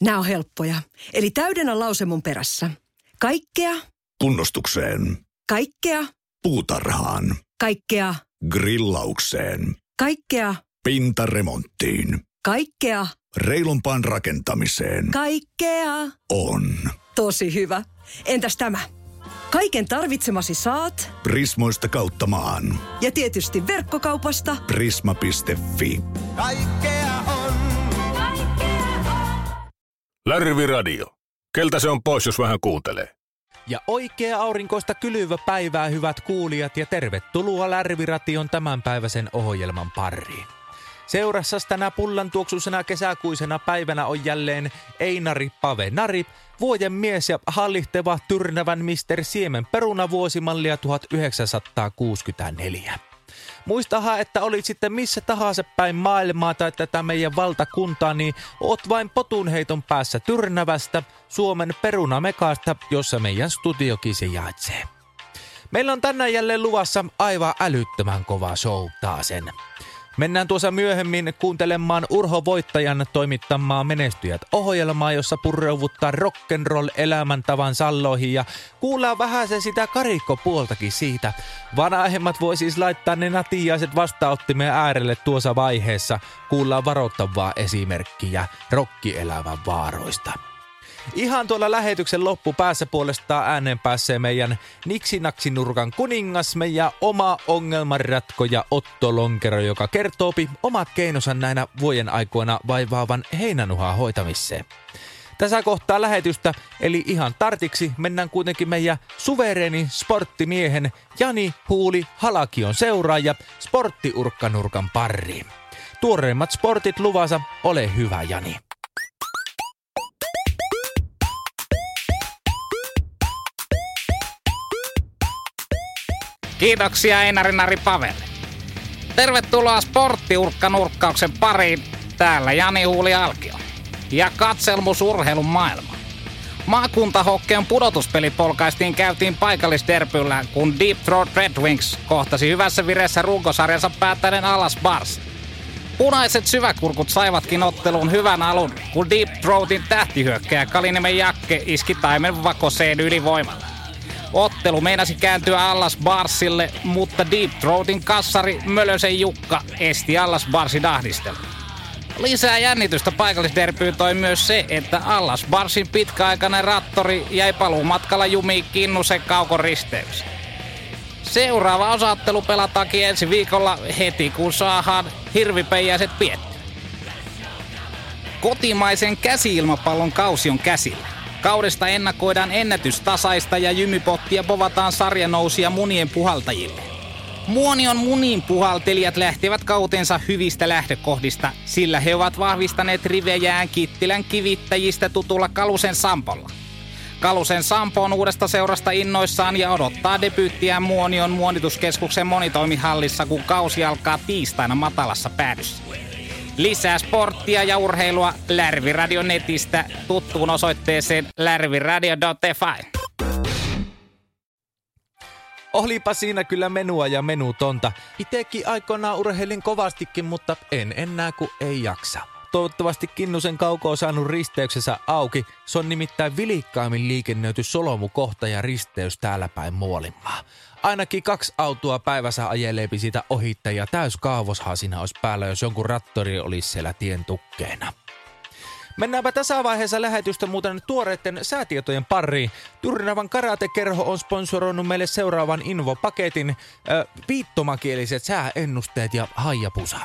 Nämä on helppoja. Eli täydennä lause mun perässä. Kaikkea, Kunnostukseen. kaikkea, Puutarhaan. kaikkea, Grillaukseen. kaikkea, Pintaremonttiin. kaikkea, Reilumpaan rakentamiseen. kaikkea. On. Tosi hyvä. Entäs tämä? Kaiken tarvitsemasi saat Prismoista kautta maan. ja tietysti verkkokaupasta Prisma.fi. Kaikkea Lärvi Radio. Keltä se on pois, jos vähän kuuntelee? Ja oikea aurinkoista kylyvä päivää, hyvät kuulijat, ja tervetuloa Lärviration tämänpäiväisen ohjelman pariin. Seurassa tänä pullan tuoksuisena kesäkuisena päivänä on jälleen Einari Pave Nari, vuoden mies ja hallihteva tyrnävän Mister Siemen peruna vuosimallia 1964. Muistahan, että olit sitten missä tahansa päin maailmaa tai tätä meidän valtakuntaa, niin oot vain potunheiton päässä Tyrnävästä, Suomen perunamekasta, jossa meidän studiokin sijaitsee. Meillä on tänään jälleen luvassa aivan älyttömän kova show taasen. Mennään tuossa myöhemmin kuuntelemaan Urho Voittajan toimittamaa Menestyjät ohjelmaa, jossa purreuvuttaa rock'n'roll elämäntavan salloihin ja kuullaan vähän se sitä karikkopuoltakin siitä. Vanhemmat voi siis laittaa ne natiaiset vastaanottimeen äärelle tuossa vaiheessa. Kuullaan varoittavaa esimerkkiä rokkielämän vaaroista. Ihan tuolla lähetyksen loppupäässä puolestaan ääneen pääsee meidän Niksinaksinurkan kuningas, meidän oma ongelmanratkoja Otto Lonkero, joka kertoopi omat keinonsa näinä vuoden aikoina vaivaavan heinänuhaa hoitamiseen. Tässä kohtaa lähetystä, eli ihan tartiksi, mennään kuitenkin meidän suvereeni sporttimiehen Jani Huuli Halakion seuraaja sporttiurkkanurkan pariin. Tuoreimmat sportit luvassa, ole hyvä Jani. Kiitoksia Einari Nari Pavel. Tervetuloa sporttiurkkanurkkauksen pariin. Täällä Jani Huuli Alkio. Ja katselmus urheilun maailma. Maakuntahokkeen pudotuspeli polkaistiin käytiin paikallisderpyllä, kun Deep Throat Red Wings kohtasi hyvässä vireessä runkosarjansa päättäneen Alas Bars. Punaiset syväkurkut saivatkin otteluun hyvän alun, kun Deep Throatin tähtihyökkäjä Kaliniemen Jakke iski taimen vakoseen ylivoimalla. Ottelu meinasi kääntyä Allas Barsille, mutta Deep Throatin kassari Mölösen Jukka esti Allas Barsin ahdistelun. Lisää jännitystä paikallisderpyyn toi myös se, että Allas Barsin pitkäaikainen rattori jäi paluumatkalla jumiin Kinnusen kaukon risteys. Seuraava osaattelu pelataankin ensi viikolla heti, kun saadaan hirvipeijäiset pietty. Kotimaisen käsiilmapallon kausi on käsillä. Kaudesta ennakoidaan ennätystasaista ja jymypottia povataan sarjanousia munien puhaltajille. Muonion munin puhaltelijat lähtevät kautensa hyvistä lähtökohdista, sillä he ovat vahvistaneet rivejään Kittilän kivittäjistä tutulla Kalusen Sampolla. Kalusen Sampo on uudesta seurasta innoissaan ja odottaa debyyttiään Muonion muonituskeskuksen monitoimihallissa, kun kausi alkaa tiistaina matalassa päädyssä. Lisää sporttia ja urheilua Lärviradio netistä tuttuun osoitteeseen lärviradio.fi. Olipa siinä kyllä menua ja menutonta. Itekin aikoinaan urheilin kovastikin, mutta en enää kun ei jaksa. Toivottavasti Kinnusen kauko on saanut risteyksensä auki. Se on nimittäin vilikkaammin liikennöity solomukohta ja risteys täällä päin Muolimaa. Ainakin kaksi autoa päivässä ajeleepi siitä ohittajia. Täys kaavoshan siinä olisi päällä, jos jonkun rattori olisi siellä tien tukkeena. Mennäänpä tässä vaiheessa lähetystä muuten tuoreiden säätietojen pariin. Tyrnävän karatekerho on sponsoroinut meille seuraavan infopaketin, äh, viittomakieliset sääennusteet ja haijapusa.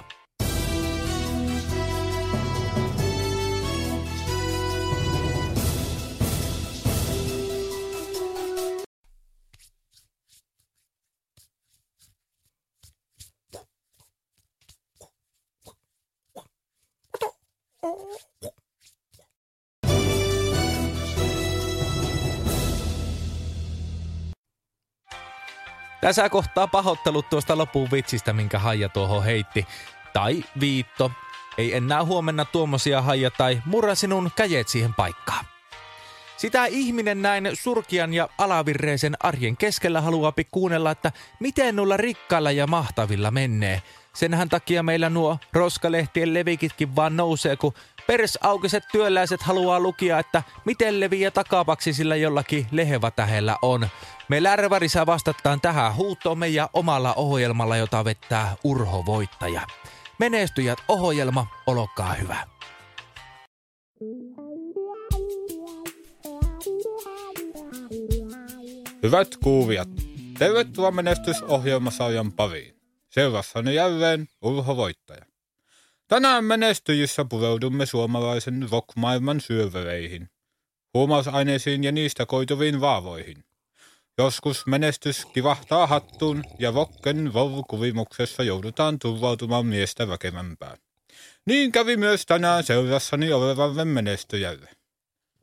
Tässä kohtaa pahoittelut tuosta lopun vitsistä, minkä Haija tuohon heitti. Tai viitto. Ei enää huomenna tuommoisia Haija tai murra sinun käjet siihen paikkaan. Sitä ihminen näin surkian ja alavirreisen arjen keskellä haluaapi kuunnella, että miten nulla rikkailla ja mahtavilla menee. Senhän takia meillä nuo roskalehtien levikitkin vaan nousee, kun Persaukiset työläiset haluaa lukia, että miten leviä takapaksi sillä jollakin lehevatähellä on. Me Lärvärissa vastataan tähän huutoon meidän omalla ohjelmalla, jota vettää Urho Voittaja. Menestyjät ohjelma, olkaa hyvä. Hyvät kuuvijat, tervetuloa menestysohjelmasarjan pariin. Seurassani jälleen Urho Voittaja. Tänään menestyjissä pureudumme suomalaisen rockmaailman syövereihin, huumausaineisiin ja niistä koituviin vaavoihin. Joskus menestys kivahtaa hattuun ja rocken kuvimuksessa joudutaan turvautumaan miestä väkevämpään. Niin kävi myös tänään seurassani olevalle menestyjälle.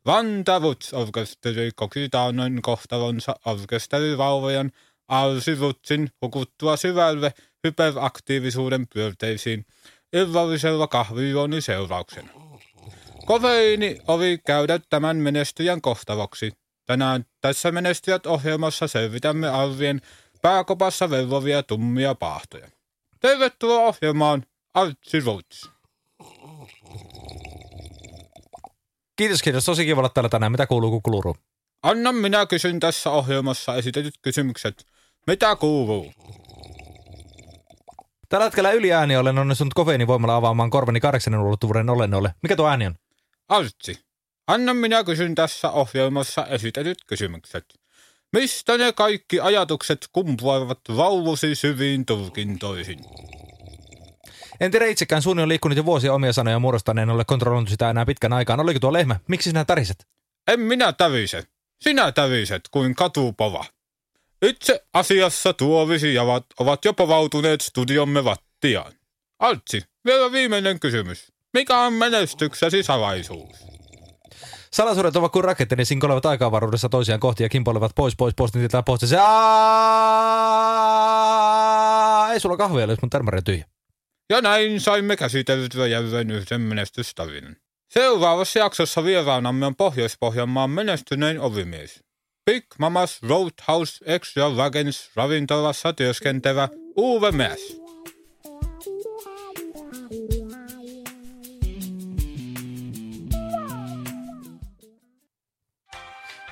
Vanta Roots Orkesteri koki taannoin kohtalonsa orkesterivauvojan Arsi Rootsin hukuttua syvälle hyperaktiivisuuden pyörteisiin illallisella kahvijuoni seurauksena. Kofeiini oli käydä tämän menestyjän kohtaloksi. Tänään tässä menestyjät ohjelmassa selvitämme arvien pääkopassa vellovia tummia paahtoja. Tervetuloa ohjelmaan Artsi Roots. Kiitos, kiitos. Tosi kiva olla täällä tänään. Mitä kuuluu, kun kuuluu? Anna minä kysyn tässä ohjelmassa esitetyt kysymykset. Mitä kuuluu? Tällä hetkellä yliääni olen onnistunut kofeiinivoimalla avaamaan korvani kahdeksannen ulottuvuuden olennolle. Mikä tuo ääni on? Artsi, anna minä kysyn tässä ohjelmassa esitetyt kysymykset. Mistä ne kaikki ajatukset kumpuavat vauvusi syviin tulkintoihin? En tiedä itsekään, suuni on liikkunut jo vuosia omia sanoja muodostaan, en ole kontrolloinut sitä enää pitkän aikaan. Oliko tuo lehmä? Miksi sinä täriset? En minä tävise. Sinä täviset kuin katupova. Itse asiassa tuovisijavat ovat jo povautuneet studiomme vattiaan. Altsi, vielä viimeinen kysymys. Mikä on menestyksesi salaisuus? Salasuudet ovat kuin raketti, niin sinkoilevat aikaavaruudessa toisiaan kohti ja kimpoilevat pois, pois, pois, niin tietää pois. Se, ei sulla kahvia, jos mun termari on tyhjä. Ja näin saimme käsiteltyä jälleen yhden menestystarinan. Seuraavassa jaksossa vieraanamme on Pohjois-Pohjanmaan menestynein ovimies. Big Mamas Roadhouse Extravagance ravintolassa työskentelevä Uwe Mies.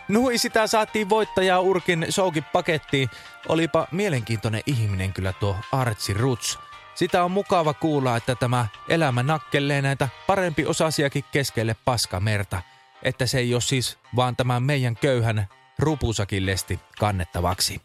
Nui sitä saatiin voittajaa Urkin showkin pakettiin. Olipa mielenkiintoinen ihminen kyllä tuo Artsi Ruts. Sitä on mukava kuulla, että tämä elämä nakkelee näitä parempi osasiakin keskelle paskamerta. Että se ei ole siis vaan tämän meidän köyhän rupusakin lesti kannettavaksi.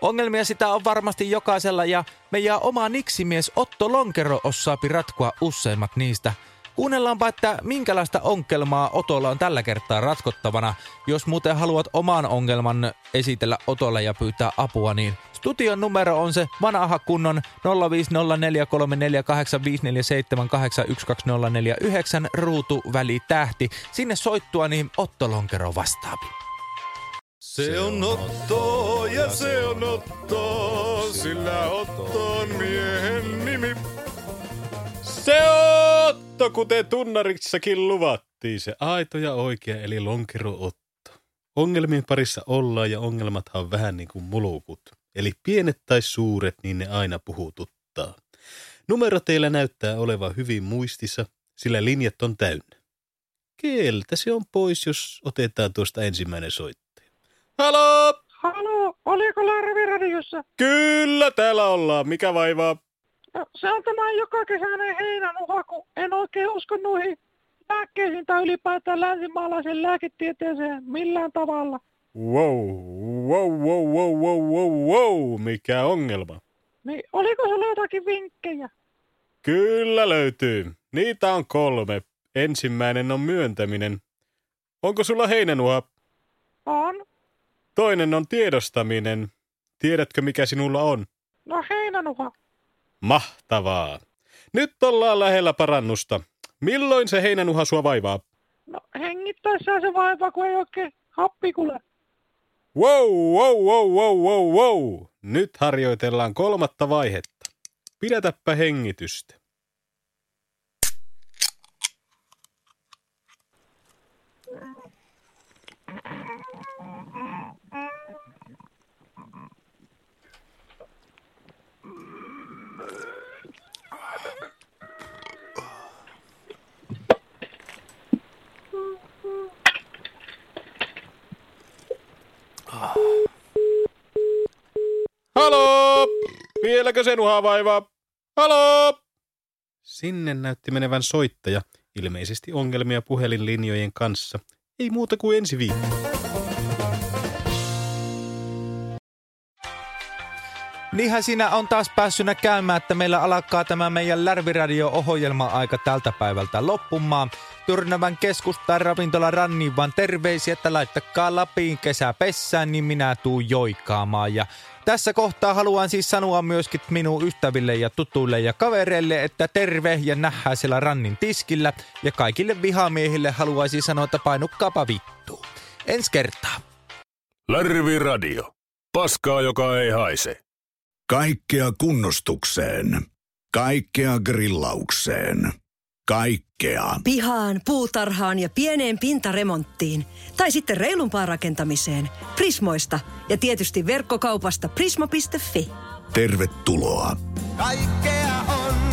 Ongelmia sitä on varmasti jokaisella ja meidän oma niksimies Otto Lonkero osaapi ratkoa useimmat niistä. Kuunnellaanpa, että minkälaista ongelmaa Otolla on tällä kertaa ratkottavana. Jos muuten haluat oman ongelman esitellä Otolle ja pyytää apua, niin studion numero on se vanha kunnon 0504348547812049 ruutu väli tähti. Sinne soittua, niin Otto Lonkero vastaapi. Se on Otto ja se on Otto, sillä Otto on miehen nimi. Se Otto, kuten tunnarissakin luvattiin, se aito ja oikea eli lonkero Otto. Ongelmien parissa ollaan ja ongelmathan on vähän niin kuin mulukut. Eli pienet tai suuret, niin ne aina puhututtaa. Numero teillä näyttää olevan hyvin muistissa, sillä linjat on täynnä. Keltä se on pois, jos otetaan tuosta ensimmäinen soittaja? Halo! Halo, oliko Larvi radiossa? Kyllä, täällä ollaan. Mikä vaivaa? No, se on tämä joka kesäinen heinänuha, kun en oikein usko noihin lääkkeisiin tai ylipäätään länsimaalaisen lääketieteeseen millään tavalla. Wow, wow, wow, wow, wow, wow, wow. Mikä ongelma? Niin, oliko sulla jotakin vinkkejä? Kyllä löytyy. Niitä on kolme. Ensimmäinen on myöntäminen. Onko sulla heinänuha? On. Toinen on tiedostaminen. Tiedätkö, mikä sinulla on? No heinänuha. Mahtavaa. Nyt ollaan lähellä parannusta. Milloin se heinänuha sua vaivaa? No hengittäessään se vaivaa, kun ei oikein happi kuule. Wow, wow, wow, wow, wow, wow. Nyt harjoitellaan kolmatta vaihetta. Pidätäpä hengitystä. Vieläkö se nuha vaivaa? Halo! Sinne näytti menevän soittaja, ilmeisesti ongelmia puhelinlinjojen kanssa. Ei muuta kuin ensi viikko. Niinhän siinä on taas päässynä käymään, että meillä alkaa tämä meidän Lärviradio-ohjelma-aika tältä päivältä loppumaan. Tyrnävän keskustan ravintola Ranniin vaan terveisiä, että laittakaa Lapiin kesäpessään, niin minä tuun joikaamaan. Ja tässä kohtaa haluan siis sanoa myöskin minun ystäville ja tutuille ja kavereille, että terve ja nähdään siellä Rannin tiskillä. Ja kaikille vihamiehille haluaisin sanoa, että painukkaapa vittu. Ensi kertaa. Lärvi Radio. Paskaa, joka ei haise. Kaikkea kunnostukseen. Kaikkea grillaukseen. Kaikkea. Pihaan, puutarhaan ja pieneen pintaremonttiin. Tai sitten reilumpaan rakentamiseen. Prismoista ja tietysti verkkokaupasta prisma.fi. Tervetuloa. Kaikkea on.